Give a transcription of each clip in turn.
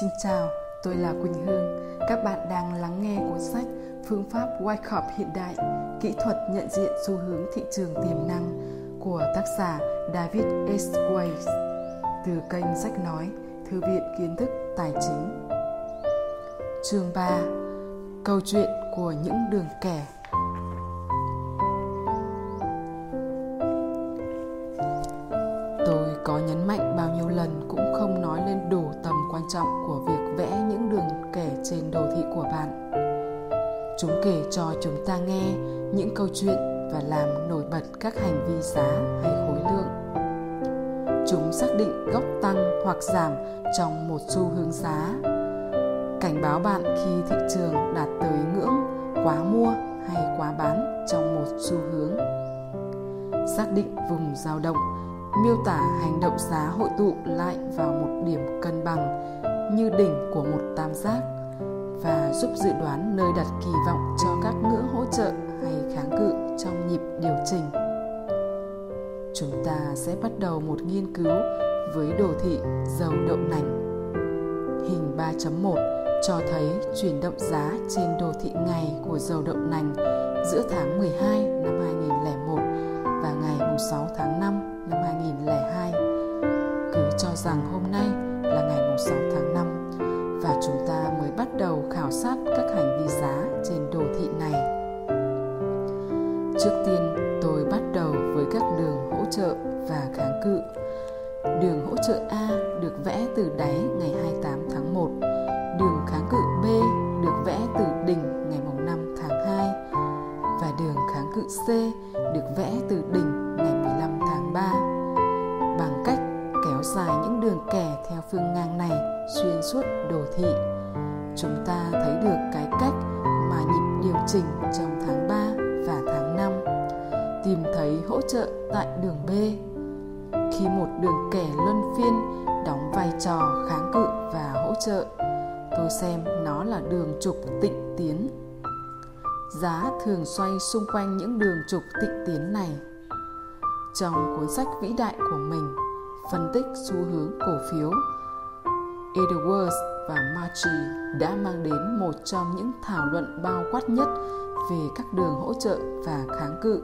Xin chào, tôi là Quỳnh Hương. Các bạn đang lắng nghe cuốn sách Phương pháp Wyckoff hiện đại, kỹ thuật nhận diện xu hướng thị trường tiềm năng của tác giả David S. Weiss từ kênh sách nói Thư viện Kiến thức Tài chính. Chương 3 Câu chuyện của những đường kẻ ra nghe những câu chuyện và làm nổi bật các hành vi giá hay khối lượng. Chúng xác định gốc tăng hoặc giảm trong một xu hướng giá. Cảnh báo bạn khi thị trường đạt tới ngưỡng quá mua hay quá bán trong một xu hướng. Xác định vùng dao động, miêu tả hành động giá hội tụ lại vào một điểm cân bằng như đỉnh của một tam giác và giúp dự đoán nơi đặt kỳ vọng cho các ngưỡng hỗ trợ hay kháng cự trong nhịp điều chỉnh. Chúng ta sẽ bắt đầu một nghiên cứu với đồ thị dầu đậu nành. Hình 3.1 cho thấy chuyển động giá trên đồ thị ngày của dầu đậu nành giữa tháng 12 năm 2001 và ngày 6 tháng 5 năm 2002 cứ cho rằng hôm nay sát các hành vi giá trên đồ thị này. Trước tiên, tôi bắt đầu với các đường hỗ trợ và kháng cự. Đường hỗ trợ A được vẽ từ đáy ngày 28 tháng 1, đường kháng cự B được vẽ từ đỉnh ngày 5 tháng 2 và đường kháng cự C được vẽ từ đỉnh ngày 15 tháng 3 bằng cách kéo dài những đường kẻ theo phương ngang này xuyên suốt đồ thị. Chúng ta thấy được cái cách mà nhịp điều chỉnh trong tháng 3 và tháng 5 tìm thấy hỗ trợ tại đường B. Khi một đường kẻ luân phiên đóng vai trò kháng cự và hỗ trợ, tôi xem nó là đường trục tịnh tiến. Giá thường xoay xung quanh những đường trục tịnh tiến này trong cuốn sách vĩ đại của mình phân tích xu hướng cổ phiếu Edwards và Machi đã mang đến một trong những thảo luận bao quát nhất về các đường hỗ trợ và kháng cự.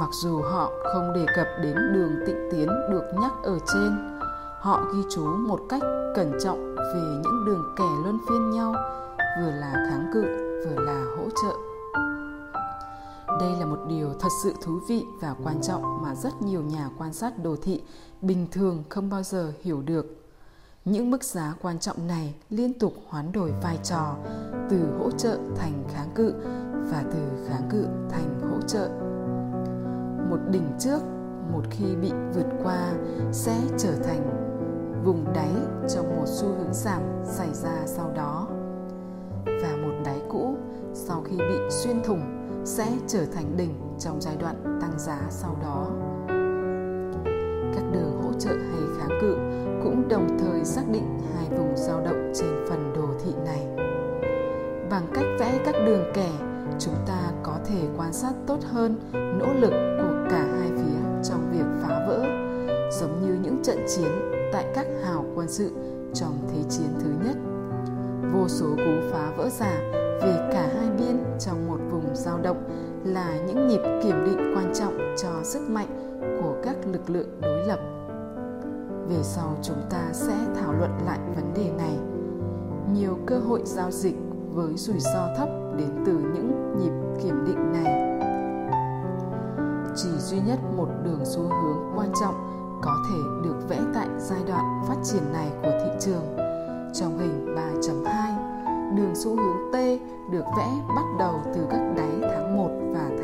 Mặc dù họ không đề cập đến đường tịnh tiến được nhắc ở trên, họ ghi chú một cách cẩn trọng về những đường kẻ luân phiên nhau, vừa là kháng cự vừa là hỗ trợ đây là một điều thật sự thú vị và quan trọng mà rất nhiều nhà quan sát đồ thị bình thường không bao giờ hiểu được. Những mức giá quan trọng này liên tục hoán đổi vai trò từ hỗ trợ thành kháng cự và từ kháng cự thành hỗ trợ. Một đỉnh trước, một khi bị vượt qua, sẽ trở thành vùng đáy trong một xu hướng giảm xảy ra sau đó và một đáy cũ, sau khi bị xuyên thủng, sẽ trở thành đỉnh trong giai đoạn tăng giá sau đó. Các đường hỗ trợ hay kháng cự cũng đồng thời xác định hai vùng dao động trên phần đồ thị này. Bằng cách vẽ các đường kẻ, chúng ta có thể quan sát tốt hơn nỗ lực của cả hai phía trong việc phá vỡ, giống như những trận chiến tại các hào quân sự trong Thế chiến thứ nhất. Vô số cú phá vỡ giả về cả hai biên trong một vùng dao động là những nhịp kiểm định quan trọng cho sức mạnh của các lực lượng đối lập. Về sau chúng ta sẽ thảo luận lại vấn đề này. Nhiều cơ hội giao dịch với rủi ro thấp đến từ những nhịp kiểm định này. Chỉ duy nhất một đường xu hướng quan trọng có thể được vẽ tại giai đoạn phát triển này của thị trường. Trong hình 3.2 đường xu hướng T được vẽ bắt đầu từ các đáy tháng 1 và tháng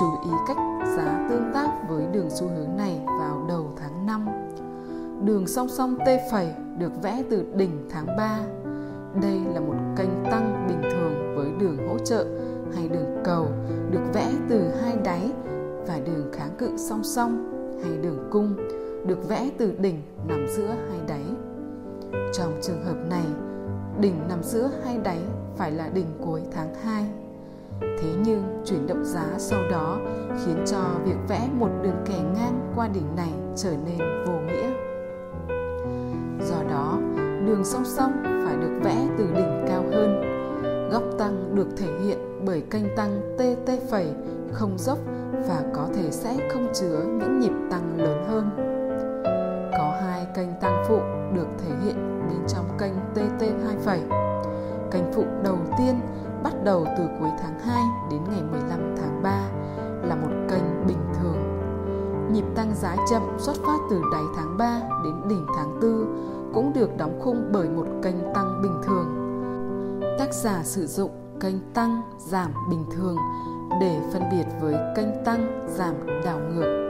Chú ý cách giá tương tác với đường xu hướng này vào đầu tháng 5. Đường song song T phẩy được vẽ từ đỉnh tháng 3. Đây là một kênh tăng bình thường với đường hỗ trợ hay đường cầu được vẽ từ hai đáy và đường kháng cự song song hay đường cung được vẽ từ đỉnh nằm giữa hai đáy. Trong trường hợp này, đỉnh nằm giữa hai đáy phải là đỉnh cuối tháng 2. Thế nhưng chuyển động giá sau đó khiến cho việc vẽ một đường kẻ ngang qua đỉnh này trở nên vô nghĩa. Do đó, đường song song phải được vẽ từ đỉnh cao hơn. Góc tăng được thể hiện bởi kênh tăng TT phẩy không dốc và có thể sẽ không chứa những nhịp tăng lớn hơn. Có hai kênh tăng phụ được thể hiện bên trong kênh TT2 phẩy. Kênh phụ đầu tiên bắt đầu từ cuối tháng 2 đến ngày 15 tháng 3 là một kênh bình thường. Nhịp tăng giá chậm xuất phát từ đáy tháng 3 đến đỉnh tháng 4 cũng được đóng khung bởi một kênh tăng bình thường. Tác giả sử dụng kênh tăng giảm bình thường để phân biệt với kênh tăng giảm đảo ngược.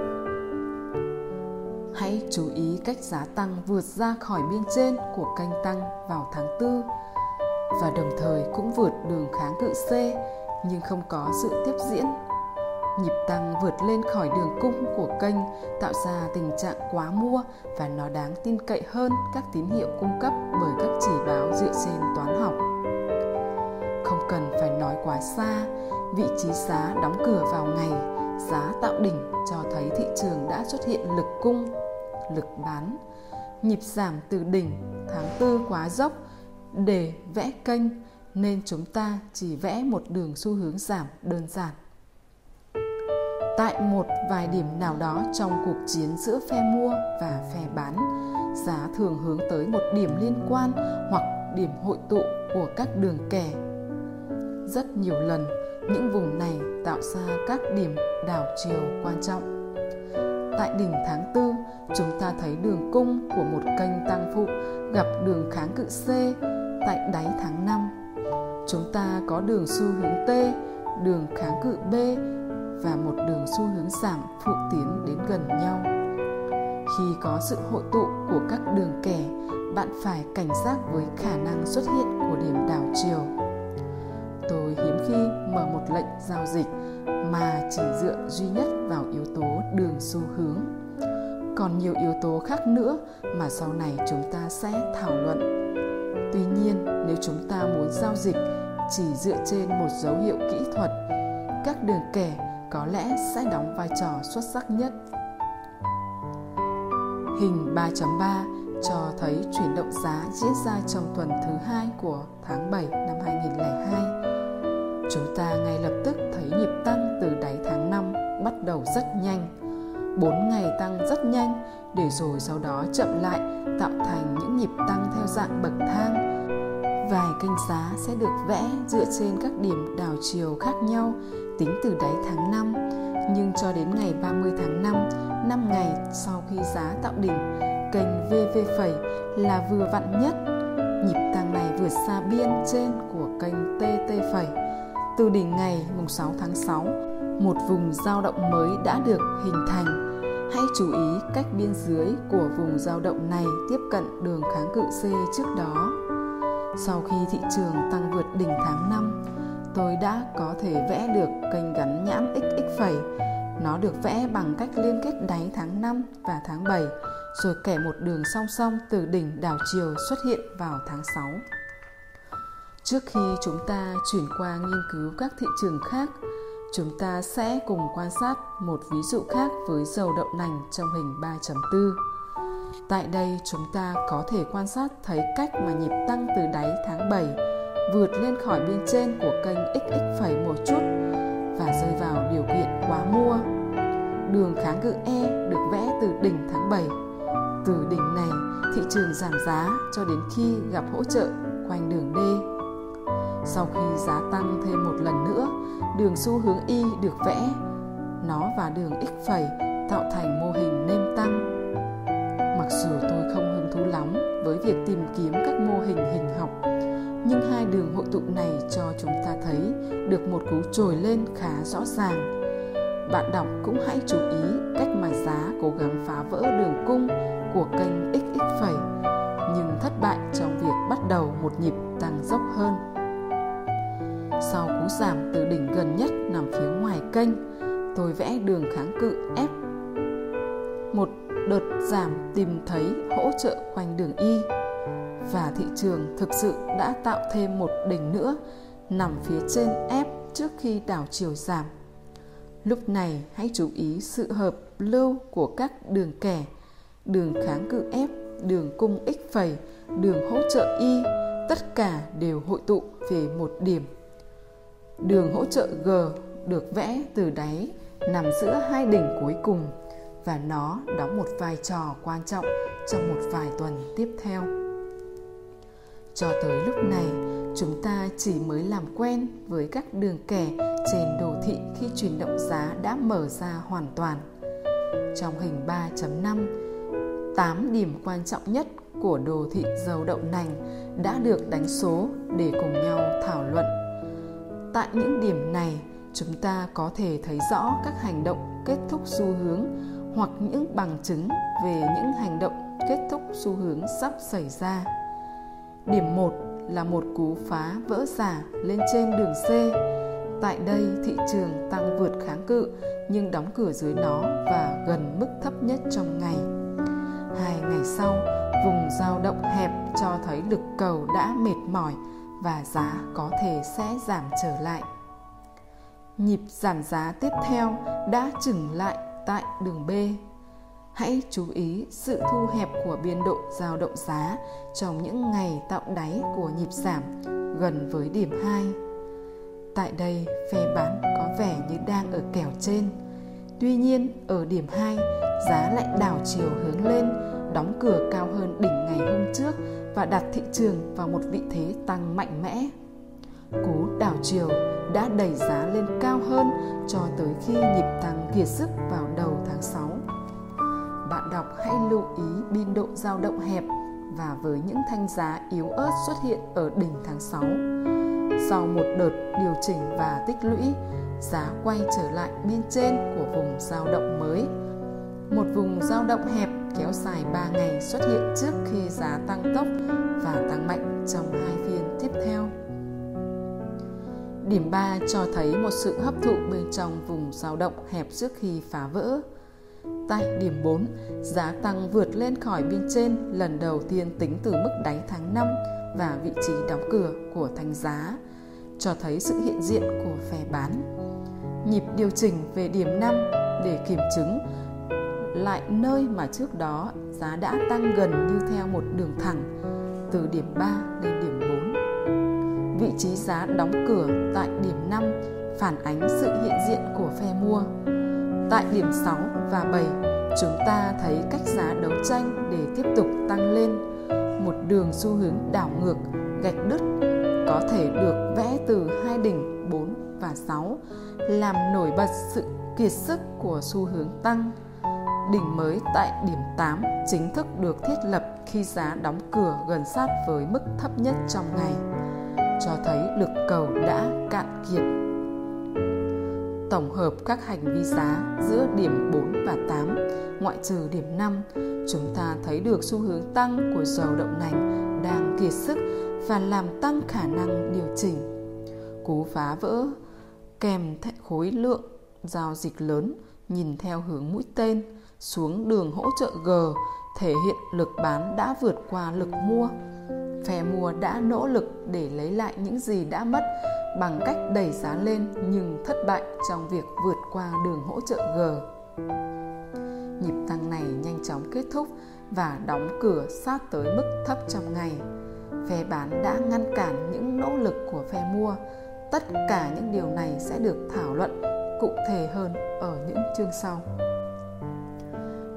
Hãy chú ý cách giá tăng vượt ra khỏi biên trên của kênh tăng vào tháng 4 và đồng thời cũng vượt đường kháng cự C nhưng không có sự tiếp diễn. Nhịp tăng vượt lên khỏi đường cung của kênh tạo ra tình trạng quá mua và nó đáng tin cậy hơn các tín hiệu cung cấp bởi các chỉ báo dựa trên toán học. Không cần phải nói quá xa, vị trí giá đóng cửa vào ngày, giá tạo đỉnh cho thấy thị trường đã xuất hiện lực cung, lực bán. Nhịp giảm từ đỉnh tháng 4 quá dốc để vẽ kênh nên chúng ta chỉ vẽ một đường xu hướng giảm đơn giản. Tại một vài điểm nào đó trong cuộc chiến giữa phe mua và phe bán, giá thường hướng tới một điểm liên quan hoặc điểm hội tụ của các đường kẻ. Rất nhiều lần, những vùng này tạo ra các điểm đảo chiều quan trọng. Tại đỉnh tháng 4, chúng ta thấy đường cung của một kênh tăng phụ gặp đường kháng cự C tại đáy tháng 5. Chúng ta có đường xu hướng T, đường kháng cự B và một đường xu hướng giảm phụ tiến đến gần nhau. Khi có sự hội tụ của các đường kẻ, bạn phải cảnh giác với khả năng xuất hiện của điểm đảo chiều. Tôi hiếm khi mở một lệnh giao dịch mà chỉ dựa duy nhất vào yếu tố đường xu hướng. Còn nhiều yếu tố khác nữa mà sau này chúng ta sẽ thảo luận. Tuy nhiên, nếu chúng ta muốn giao dịch chỉ dựa trên một dấu hiệu kỹ thuật, các đường kẻ có lẽ sẽ đóng vai trò xuất sắc nhất. Hình 3.3 cho thấy chuyển động giá diễn ra trong tuần thứ hai của tháng 7 năm 2002. Chúng ta ngay lập tức thấy nhịp tăng từ đáy tháng 5 bắt đầu rất nhanh. 4 ngày tăng rất nhanh để rồi sau đó chậm lại tạo thành những nhịp tăng theo dạng bậc thang. Vài kênh giá sẽ được vẽ dựa trên các điểm đảo chiều khác nhau tính từ đáy tháng 5, nhưng cho đến ngày 30 tháng 5, 5 ngày sau khi giá tạo đỉnh, kênh VV phẩy là vừa vặn nhất. Nhịp tăng này vượt xa biên trên của kênh TT phẩy. Từ đỉnh ngày mùng 6 tháng 6, một vùng dao động mới đã được hình thành. Hãy chú ý cách biên dưới của vùng dao động này tiếp cận đường kháng cự C trước đó. Sau khi thị trường tăng vượt đỉnh tháng 5, tôi đã có thể vẽ được kênh gắn nhãn XX phẩy. Nó được vẽ bằng cách liên kết đáy tháng 5 và tháng 7, rồi kẻ một đường song song từ đỉnh đảo chiều xuất hiện vào tháng 6. Trước khi chúng ta chuyển qua nghiên cứu các thị trường khác, chúng ta sẽ cùng quan sát một ví dụ khác với dầu đậu nành trong hình 3.4. Tại đây chúng ta có thể quan sát thấy cách mà nhịp tăng từ đáy tháng 7 vượt lên khỏi biên trên của kênh XX phẩy một chút và rơi vào điều kiện quá mua. Đường kháng cự E được vẽ từ đỉnh tháng 7. Từ đỉnh này, thị trường giảm giá cho đến khi gặp hỗ trợ quanh đường D. Sau khi giá tăng thêm một lần nữa, đường xu hướng Y được vẽ. Nó và đường X phẩy tạo thành mô hình nêm tăng. Mặc dù tôi không hứng thú lắm với việc tìm kiếm các mô hình hình học nhưng hai đường hội tụ này cho chúng ta thấy được một cú trồi lên khá rõ ràng. Bạn đọc cũng hãy chú ý cách mà giá cố gắng phá vỡ đường cung của kênh XX phẩy nhưng thất bại trong việc bắt đầu một nhịp tăng dốc hơn. Sau cú giảm từ đỉnh gần nhất nằm phía ngoài kênh, tôi vẽ đường kháng cự F. Một đợt giảm tìm thấy hỗ trợ quanh đường Y và thị trường thực sự đã tạo thêm một đỉnh nữa nằm phía trên F trước khi đảo chiều giảm. Lúc này hãy chú ý sự hợp lưu của các đường kẻ, đường kháng cự F, đường cung X phẩy đường hỗ trợ Y, tất cả đều hội tụ về một điểm. Đường hỗ trợ G được vẽ từ đáy nằm giữa hai đỉnh cuối cùng và nó đóng một vai trò quan trọng trong một vài tuần tiếp theo. Cho tới lúc này, chúng ta chỉ mới làm quen với các đường kẻ trên đồ thị khi chuyển động giá đã mở ra hoàn toàn. Trong hình 3.5, 8 điểm quan trọng nhất của đồ thị dầu đậu nành đã được đánh số để cùng nhau thảo luận. Tại những điểm này, chúng ta có thể thấy rõ các hành động kết thúc xu hướng hoặc những bằng chứng về những hành động kết thúc xu hướng sắp xảy ra. Điểm 1 là một cú phá vỡ giả lên trên đường C. Tại đây thị trường tăng vượt kháng cự nhưng đóng cửa dưới nó và gần mức thấp nhất trong ngày. Hai ngày sau, vùng dao động hẹp cho thấy lực cầu đã mệt mỏi và giá có thể sẽ giảm trở lại. Nhịp giảm giá tiếp theo đã chừng lại tại đường B. Hãy chú ý sự thu hẹp của biên độ dao động giá trong những ngày tạo đáy của nhịp giảm gần với điểm 2. Tại đây, phe bán có vẻ như đang ở kèo trên. Tuy nhiên, ở điểm 2, giá lại đảo chiều hướng lên, đóng cửa cao hơn đỉnh ngày hôm trước và đặt thị trường vào một vị thế tăng mạnh mẽ. Cú đảo chiều đã đẩy giá lên cao hơn cho tới khi nhịp tăng kiệt sức vào đầu tháng 6. Bạn đọc hãy lưu ý biên độ dao động hẹp và với những thanh giá yếu ớt xuất hiện ở đỉnh tháng 6. Sau một đợt điều chỉnh và tích lũy, giá quay trở lại bên trên của vùng dao động mới. Một vùng dao động hẹp kéo dài 3 ngày xuất hiện trước khi giá tăng tốc và tăng mạnh trong hai phiên tiếp theo. Điểm 3 cho thấy một sự hấp thụ bên trong vùng dao động hẹp trước khi phá vỡ. Tại điểm 4, giá tăng vượt lên khỏi biên trên lần đầu tiên tính từ mức đáy tháng 5 và vị trí đóng cửa của thanh giá, cho thấy sự hiện diện của phe bán. Nhịp điều chỉnh về điểm 5 để kiểm chứng lại nơi mà trước đó giá đã tăng gần như theo một đường thẳng từ điểm 3 lên điểm Vị trí giá đóng cửa tại điểm 5 phản ánh sự hiện diện của phe mua. Tại điểm 6 và 7, chúng ta thấy cách giá đấu tranh để tiếp tục tăng lên một đường xu hướng đảo ngược gạch đứt có thể được vẽ từ hai đỉnh 4 và 6 làm nổi bật sự kiệt sức của xu hướng tăng. Đỉnh mới tại điểm 8 chính thức được thiết lập khi giá đóng cửa gần sát với mức thấp nhất trong ngày, cho thấy lực cầu đã cạn kiệt. Tổng hợp các hành vi giá giữa điểm 4 và 8, ngoại trừ điểm 5, chúng ta thấy được xu hướng tăng của dầu đậu nành đang kiệt sức và làm tăng khả năng điều chỉnh. Cú phá vỡ kèm khối lượng giao dịch lớn nhìn theo hướng mũi tên xuống đường hỗ trợ G thể hiện lực bán đã vượt qua lực mua. Phe mua đã nỗ lực để lấy lại những gì đã mất bằng cách đẩy giá lên nhưng thất bại trong việc vượt qua đường hỗ trợ G. Nhịp tăng này nhanh chóng kết thúc và đóng cửa sát tới mức thấp trong ngày. Phe bán đã ngăn cản những nỗ lực của phe mua. Tất cả những điều này sẽ được thảo luận cụ thể hơn ở những chương sau.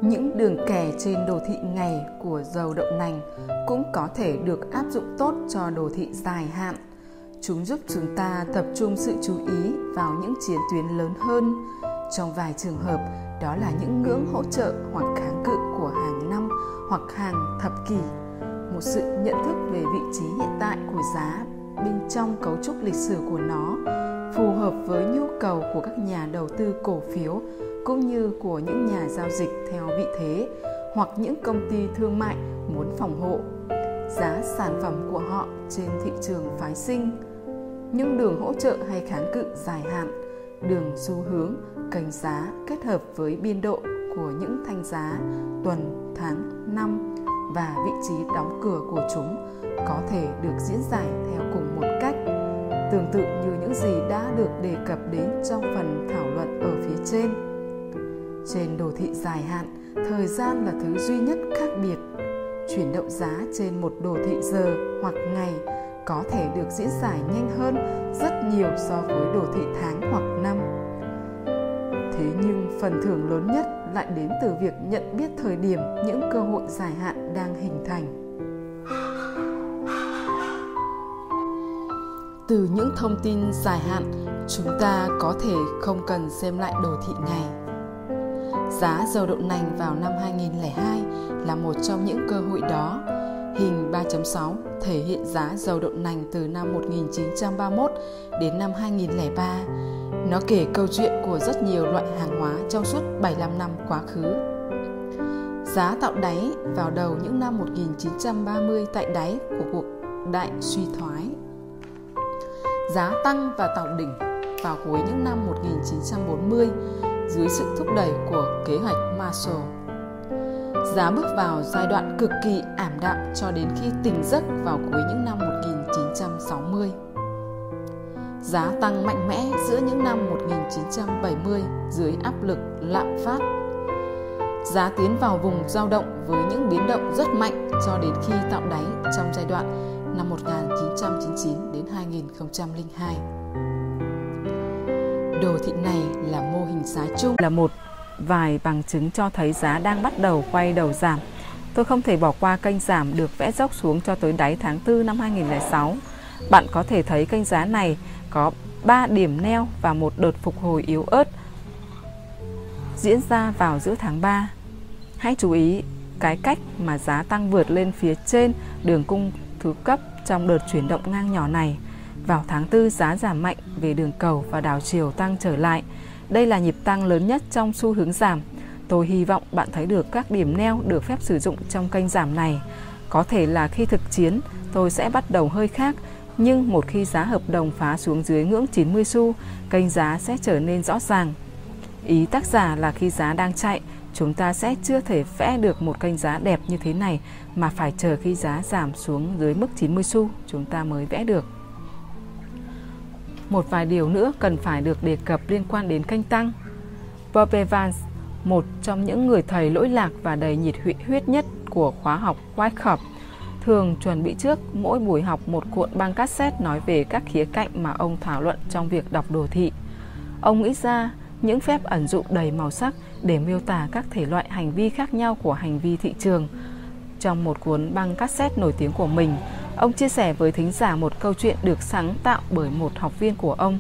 Những đường kẻ trên đồ thị ngày của dầu đậu nành cũng có thể được áp dụng tốt cho đồ thị dài hạn. Chúng giúp chúng ta tập trung sự chú ý vào những chiến tuyến lớn hơn. Trong vài trường hợp, đó là những ngưỡng hỗ trợ hoặc kháng cự của hàng năm hoặc hàng thập kỷ. Một sự nhận thức về vị trí hiện tại của giá bên trong cấu trúc lịch sử của nó phù hợp với nhu cầu của các nhà đầu tư cổ phiếu cũng như của những nhà giao dịch theo vị thế hoặc những công ty thương mại muốn phòng hộ. Giá sản phẩm của họ trên thị trường phái sinh. Những đường hỗ trợ hay kháng cự dài hạn, đường xu hướng, kênh giá kết hợp với biên độ của những thanh giá tuần, tháng, năm và vị trí đóng cửa của chúng có thể được diễn giải theo cùng một cách. Tương tự như những gì đã được đề cập đến trong phần thảo luận ở phía trên trên đồ thị dài hạn, thời gian là thứ duy nhất khác biệt chuyển động giá trên một đồ thị giờ hoặc ngày có thể được diễn giải nhanh hơn rất nhiều so với đồ thị tháng hoặc năm. Thế nhưng phần thưởng lớn nhất lại đến từ việc nhận biết thời điểm những cơ hội dài hạn đang hình thành. Từ những thông tin dài hạn, chúng ta có thể không cần xem lại đồ thị ngày. Giá dầu đậu nành vào năm 2002 là một trong những cơ hội đó. Hình 3.6 thể hiện giá dầu đậu nành từ năm 1931 đến năm 2003. Nó kể câu chuyện của rất nhiều loại hàng hóa trong suốt 75 năm quá khứ. Giá tạo đáy vào đầu những năm 1930 tại đáy của cuộc đại suy thoái giá tăng và tạo đỉnh vào cuối những năm 1940 dưới sự thúc đẩy của kế hoạch Marshall. Giá bước vào giai đoạn cực kỳ ảm đạm cho đến khi tỉnh giấc vào cuối những năm 1960. Giá tăng mạnh mẽ giữa những năm 1970 dưới áp lực lạm phát. Giá tiến vào vùng dao động với những biến động rất mạnh cho đến khi tạo đáy trong giai đoạn năm 1999 2002. Đồ thị này là mô hình giá chung là một, vài bằng chứng cho thấy giá đang bắt đầu quay đầu giảm. Tôi không thể bỏ qua kênh giảm được vẽ dốc xuống cho tới đáy tháng 4 năm 2006. Bạn có thể thấy kênh giá này có 3 điểm neo và một đợt phục hồi yếu ớt diễn ra vào giữa tháng 3. Hãy chú ý cái cách mà giá tăng vượt lên phía trên đường cung thứ cấp trong đợt chuyển động ngang nhỏ này. Vào tháng 4 giá giảm mạnh về đường cầu và đảo chiều tăng trở lại. Đây là nhịp tăng lớn nhất trong xu hướng giảm. Tôi hy vọng bạn thấy được các điểm neo được phép sử dụng trong kênh giảm này. Có thể là khi thực chiến, tôi sẽ bắt đầu hơi khác, nhưng một khi giá hợp đồng phá xuống dưới ngưỡng 90 xu, kênh giá sẽ trở nên rõ ràng. Ý tác giả là khi giá đang chạy, chúng ta sẽ chưa thể vẽ được một kênh giá đẹp như thế này mà phải chờ khi giá giảm xuống dưới mức 90 xu chúng ta mới vẽ được. Một vài điều nữa cần phải được đề cập liên quan đến kênh tăng. Bob Evans, một trong những người thầy lỗi lạc và đầy nhiệt huyết nhất của khóa học Wyckoff, thường chuẩn bị trước mỗi buổi học một cuộn băng cassette nói về các khía cạnh mà ông thảo luận trong việc đọc đồ thị. Ông nghĩ ra những phép ẩn dụ đầy màu sắc để miêu tả các thể loại hành vi khác nhau của hành vi thị trường. Trong một cuốn băng cassette nổi tiếng của mình, ông chia sẻ với thính giả một câu chuyện được sáng tạo bởi một học viên của ông.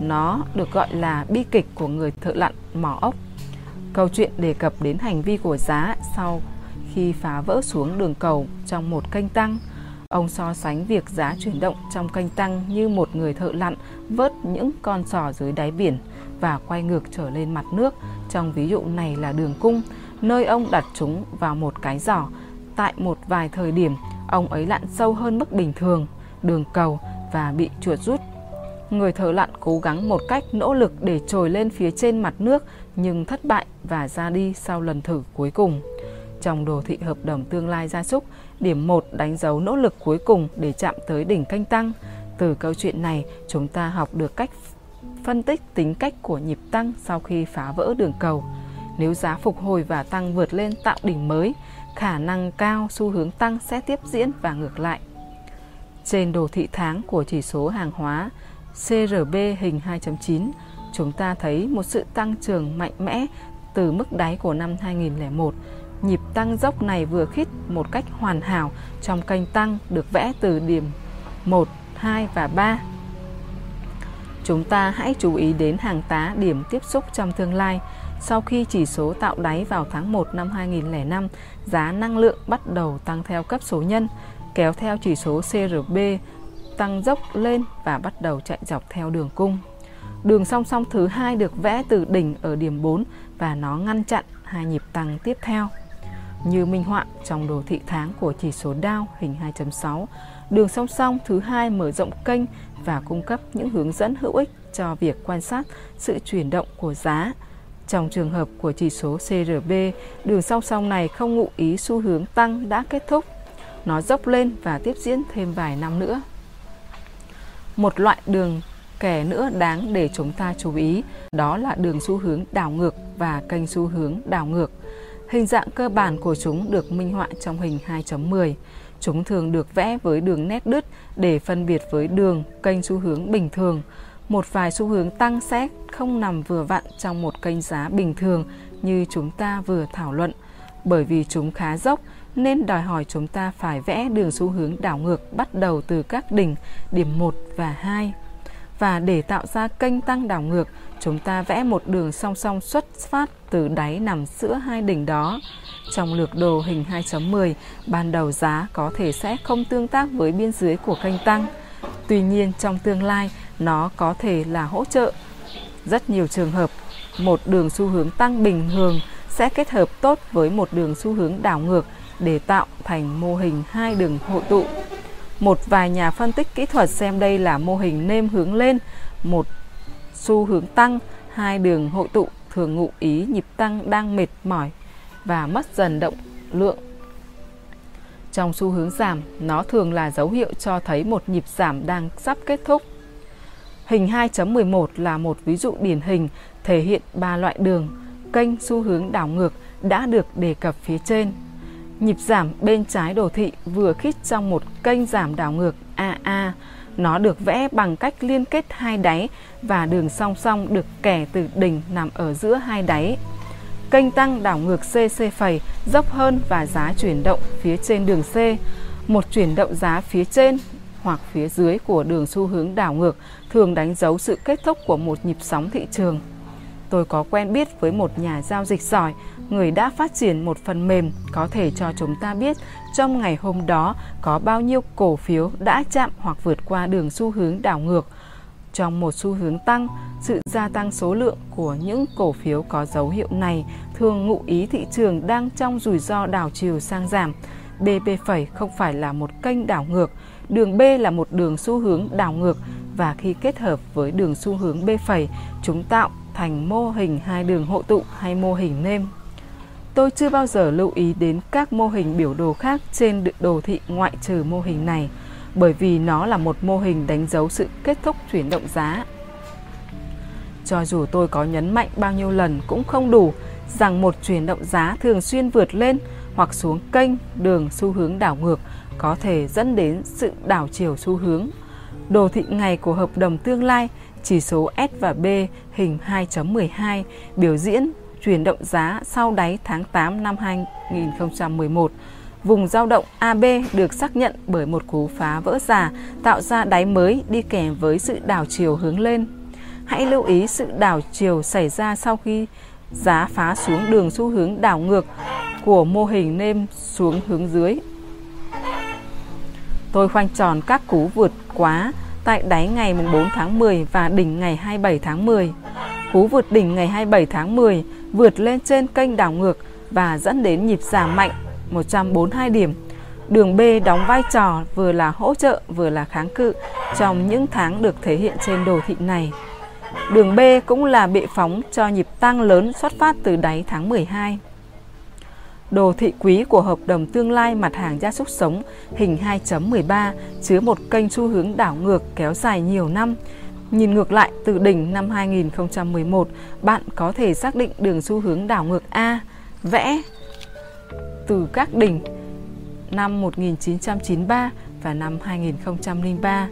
Nó được gọi là bi kịch của người thợ lặn mỏ ốc. Câu chuyện đề cập đến hành vi của giá sau khi phá vỡ xuống đường cầu trong một kênh tăng. Ông so sánh việc giá chuyển động trong kênh tăng như một người thợ lặn vớt những con sò dưới đáy biển và quay ngược trở lên mặt nước. Trong ví dụ này là đường cung, nơi ông đặt chúng vào một cái giỏ. Tại một vài thời điểm, ông ấy lặn sâu hơn mức bình thường, đường cầu và bị chuột rút. Người thợ lặn cố gắng một cách nỗ lực để trồi lên phía trên mặt nước nhưng thất bại và ra đi sau lần thử cuối cùng. Trong đồ thị hợp đồng tương lai gia súc, điểm 1 đánh dấu nỗ lực cuối cùng để chạm tới đỉnh canh tăng. Từ câu chuyện này, chúng ta học được cách phân tích tính cách của nhịp tăng sau khi phá vỡ đường cầu. Nếu giá phục hồi và tăng vượt lên tạo đỉnh mới, khả năng cao xu hướng tăng sẽ tiếp diễn và ngược lại. Trên đồ thị tháng của chỉ số hàng hóa CRB hình 2.9, chúng ta thấy một sự tăng trưởng mạnh mẽ từ mức đáy của năm 2001. Nhịp tăng dốc này vừa khít một cách hoàn hảo trong kênh tăng được vẽ từ điểm 1, 2 và 3 Chúng ta hãy chú ý đến hàng tá điểm tiếp xúc trong tương lai. Sau khi chỉ số tạo đáy vào tháng 1 năm 2005, giá năng lượng bắt đầu tăng theo cấp số nhân, kéo theo chỉ số CRB tăng dốc lên và bắt đầu chạy dọc theo đường cung. Đường song song thứ hai được vẽ từ đỉnh ở điểm 4 và nó ngăn chặn hai nhịp tăng tiếp theo. Như minh họa trong đồ thị tháng của chỉ số Dow hình 2.6, đường song song thứ hai mở rộng kênh và cung cấp những hướng dẫn hữu ích cho việc quan sát sự chuyển động của giá. Trong trường hợp của chỉ số CRB, đường song song này không ngụ ý xu hướng tăng đã kết thúc. Nó dốc lên và tiếp diễn thêm vài năm nữa. Một loại đường kẻ nữa đáng để chúng ta chú ý đó là đường xu hướng đảo ngược và kênh xu hướng đảo ngược. Hình dạng cơ bản của chúng được minh họa trong hình 2.10. Chúng thường được vẽ với đường nét đứt để phân biệt với đường kênh xu hướng bình thường. Một vài xu hướng tăng sẽ không nằm vừa vặn trong một kênh giá bình thường như chúng ta vừa thảo luận. Bởi vì chúng khá dốc nên đòi hỏi chúng ta phải vẽ đường xu hướng đảo ngược bắt đầu từ các đỉnh điểm 1 và 2. Và để tạo ra kênh tăng đảo ngược, chúng ta vẽ một đường song song xuất phát từ đáy nằm giữa hai đỉnh đó. Trong lược đồ hình 2.10, ban đầu giá có thể sẽ không tương tác với biên dưới của kênh tăng. Tuy nhiên trong tương lai, nó có thể là hỗ trợ. Rất nhiều trường hợp, một đường xu hướng tăng bình thường sẽ kết hợp tốt với một đường xu hướng đảo ngược để tạo thành mô hình hai đường hội tụ. Một vài nhà phân tích kỹ thuật xem đây là mô hình nêm hướng lên, một xu hướng tăng, hai đường hội tụ thường ngụ ý nhịp tăng đang mệt mỏi và mất dần động lượng. Trong xu hướng giảm, nó thường là dấu hiệu cho thấy một nhịp giảm đang sắp kết thúc. Hình 2.11 là một ví dụ điển hình thể hiện ba loại đường, kênh xu hướng đảo ngược đã được đề cập phía trên. Nhịp giảm bên trái đồ thị vừa khít trong một kênh giảm đảo ngược AA. Nó được vẽ bằng cách liên kết hai đáy và đường song song được kẻ từ đỉnh nằm ở giữa hai đáy. Kênh tăng đảo ngược CC phẩy dốc hơn và giá chuyển động phía trên đường C. Một chuyển động giá phía trên hoặc phía dưới của đường xu hướng đảo ngược thường đánh dấu sự kết thúc của một nhịp sóng thị trường. Tôi có quen biết với một nhà giao dịch giỏi, người đã phát triển một phần mềm có thể cho chúng ta biết trong ngày hôm đó có bao nhiêu cổ phiếu đã chạm hoặc vượt qua đường xu hướng đảo ngược. Trong một xu hướng tăng, sự gia tăng số lượng của những cổ phiếu có dấu hiệu này thường ngụ ý thị trường đang trong rủi ro đảo chiều sang giảm. BP phẩy không phải là một kênh đảo ngược, đường B là một đường xu hướng đảo ngược và khi kết hợp với đường xu hướng B phẩy, chúng tạo thành mô hình hai đường hộ tụ hay mô hình nêm. Tôi chưa bao giờ lưu ý đến các mô hình biểu đồ khác trên đồ thị ngoại trừ mô hình này, bởi vì nó là một mô hình đánh dấu sự kết thúc chuyển động giá. Cho dù tôi có nhấn mạnh bao nhiêu lần cũng không đủ rằng một chuyển động giá thường xuyên vượt lên hoặc xuống kênh đường xu hướng đảo ngược có thể dẫn đến sự đảo chiều xu hướng. Đồ thị ngày của hợp đồng tương lai chỉ số S và B hình 2.12 biểu diễn chuyển động giá sau đáy tháng 8 năm 2011. Vùng giao động AB được xác nhận bởi một cú phá vỡ giả tạo ra đáy mới đi kèm với sự đảo chiều hướng lên. Hãy lưu ý sự đảo chiều xảy ra sau khi giá phá xuống đường xu hướng đảo ngược của mô hình nêm xuống hướng dưới. Tôi khoanh tròn các cú vượt quá tại đáy ngày 4 tháng 10 và đỉnh ngày 27 tháng 10. Cú vượt đỉnh ngày 27 tháng 10 vượt lên trên kênh đảo ngược và dẫn đến nhịp giảm mạnh 142 điểm. Đường B đóng vai trò vừa là hỗ trợ vừa là kháng cự trong những tháng được thể hiện trên đồ thị này. Đường B cũng là bệ phóng cho nhịp tăng lớn xuất phát từ đáy tháng 12. Đồ thị quý của hợp đồng tương lai mặt hàng gia súc sống hình 2.13 chứa một kênh xu hướng đảo ngược kéo dài nhiều năm. Nhìn ngược lại từ đỉnh năm 2011, bạn có thể xác định đường xu hướng đảo ngược A, vẽ từ các đỉnh năm 1993 và năm 2003,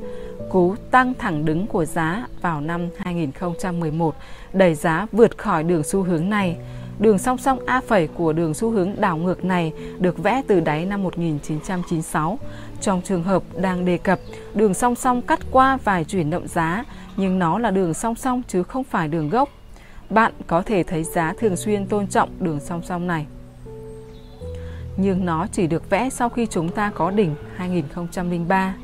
cú tăng thẳng đứng của giá vào năm 2011 đẩy giá vượt khỏi đường xu hướng này. Đường song song A phẩy của đường xu hướng đảo ngược này được vẽ từ đáy năm 1996. Trong trường hợp đang đề cập, đường song song cắt qua vài chuyển động giá, nhưng nó là đường song song chứ không phải đường gốc. Bạn có thể thấy giá thường xuyên tôn trọng đường song song này. Nhưng nó chỉ được vẽ sau khi chúng ta có đỉnh 2003.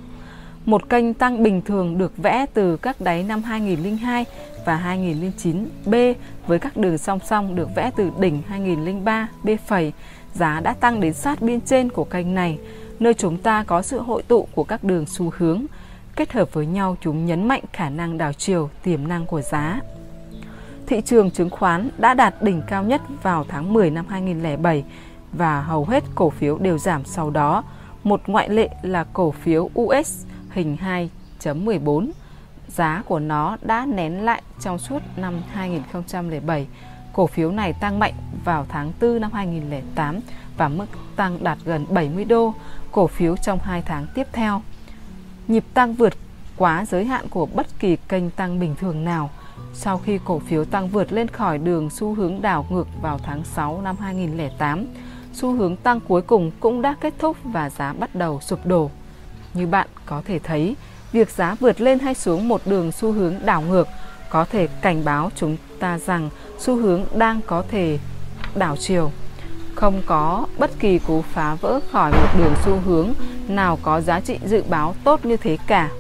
Một kênh tăng bình thường được vẽ từ các đáy năm 2002 và 2009 B với các đường song song được vẽ từ đỉnh 2003 B phẩy. Giá đã tăng đến sát biên trên của kênh này, nơi chúng ta có sự hội tụ của các đường xu hướng. Kết hợp với nhau chúng nhấn mạnh khả năng đảo chiều tiềm năng của giá. Thị trường chứng khoán đã đạt đỉnh cao nhất vào tháng 10 năm 2007 và hầu hết cổ phiếu đều giảm sau đó. Một ngoại lệ là cổ phiếu US hình 2.14. Giá của nó đã nén lại trong suốt năm 2007 Cổ phiếu này tăng mạnh vào tháng 4 năm 2008 và mức tăng đạt gần 70 đô cổ phiếu trong 2 tháng tiếp theo. Nhịp tăng vượt quá giới hạn của bất kỳ kênh tăng bình thường nào sau khi cổ phiếu tăng vượt lên khỏi đường xu hướng đảo ngược vào tháng 6 năm 2008. Xu hướng tăng cuối cùng cũng đã kết thúc và giá bắt đầu sụp đổ. Như bạn có thể thấy, việc giá vượt lên hay xuống một đường xu hướng đảo ngược có thể cảnh báo chúng ta rằng xu hướng đang có thể đảo chiều. Không có bất kỳ cú phá vỡ khỏi một đường xu hướng nào có giá trị dự báo tốt như thế cả.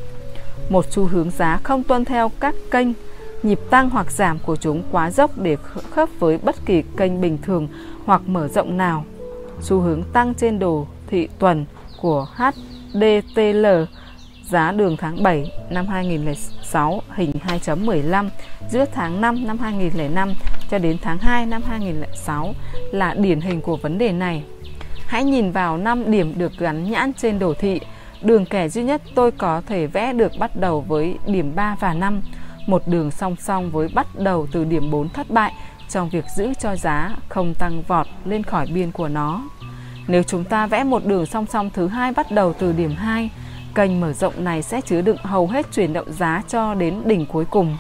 Một xu hướng giá không tuân theo các kênh nhịp tăng hoặc giảm của chúng quá dốc để khớp với bất kỳ kênh bình thường hoặc mở rộng nào. Xu hướng tăng trên đồ thị tuần của HDTL giá đường tháng 7 năm 2006 hình 2.15 giữa tháng 5 năm 2005 cho đến tháng 2 năm 2006 là điển hình của vấn đề này. Hãy nhìn vào 5 điểm được gắn nhãn trên đồ thị. Đường kẻ duy nhất tôi có thể vẽ được bắt đầu với điểm 3 và 5, một đường song song với bắt đầu từ điểm 4 thất bại trong việc giữ cho giá không tăng vọt lên khỏi biên của nó. Nếu chúng ta vẽ một đường song song thứ hai bắt đầu từ điểm 2, Kênh mở rộng này sẽ chứa đựng hầu hết chuyển động giá cho đến đỉnh cuối cùng.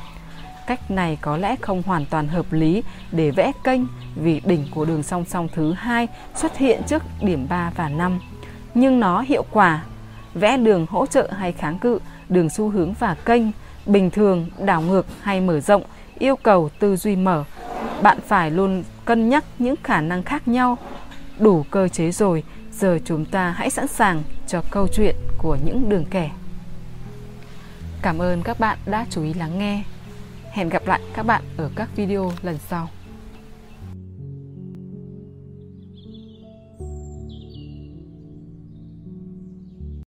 Cách này có lẽ không hoàn toàn hợp lý để vẽ kênh vì đỉnh của đường song song thứ hai xuất hiện trước điểm 3 và 5. Nhưng nó hiệu quả. Vẽ đường hỗ trợ hay kháng cự, đường xu hướng và kênh, bình thường, đảo ngược hay mở rộng, yêu cầu tư duy mở. Bạn phải luôn cân nhắc những khả năng khác nhau. Đủ cơ chế rồi, giờ chúng ta hãy sẵn sàng cho câu chuyện của những đường kẻ. Cảm ơn các bạn đã chú ý lắng nghe. Hẹn gặp lại các bạn ở các video lần sau.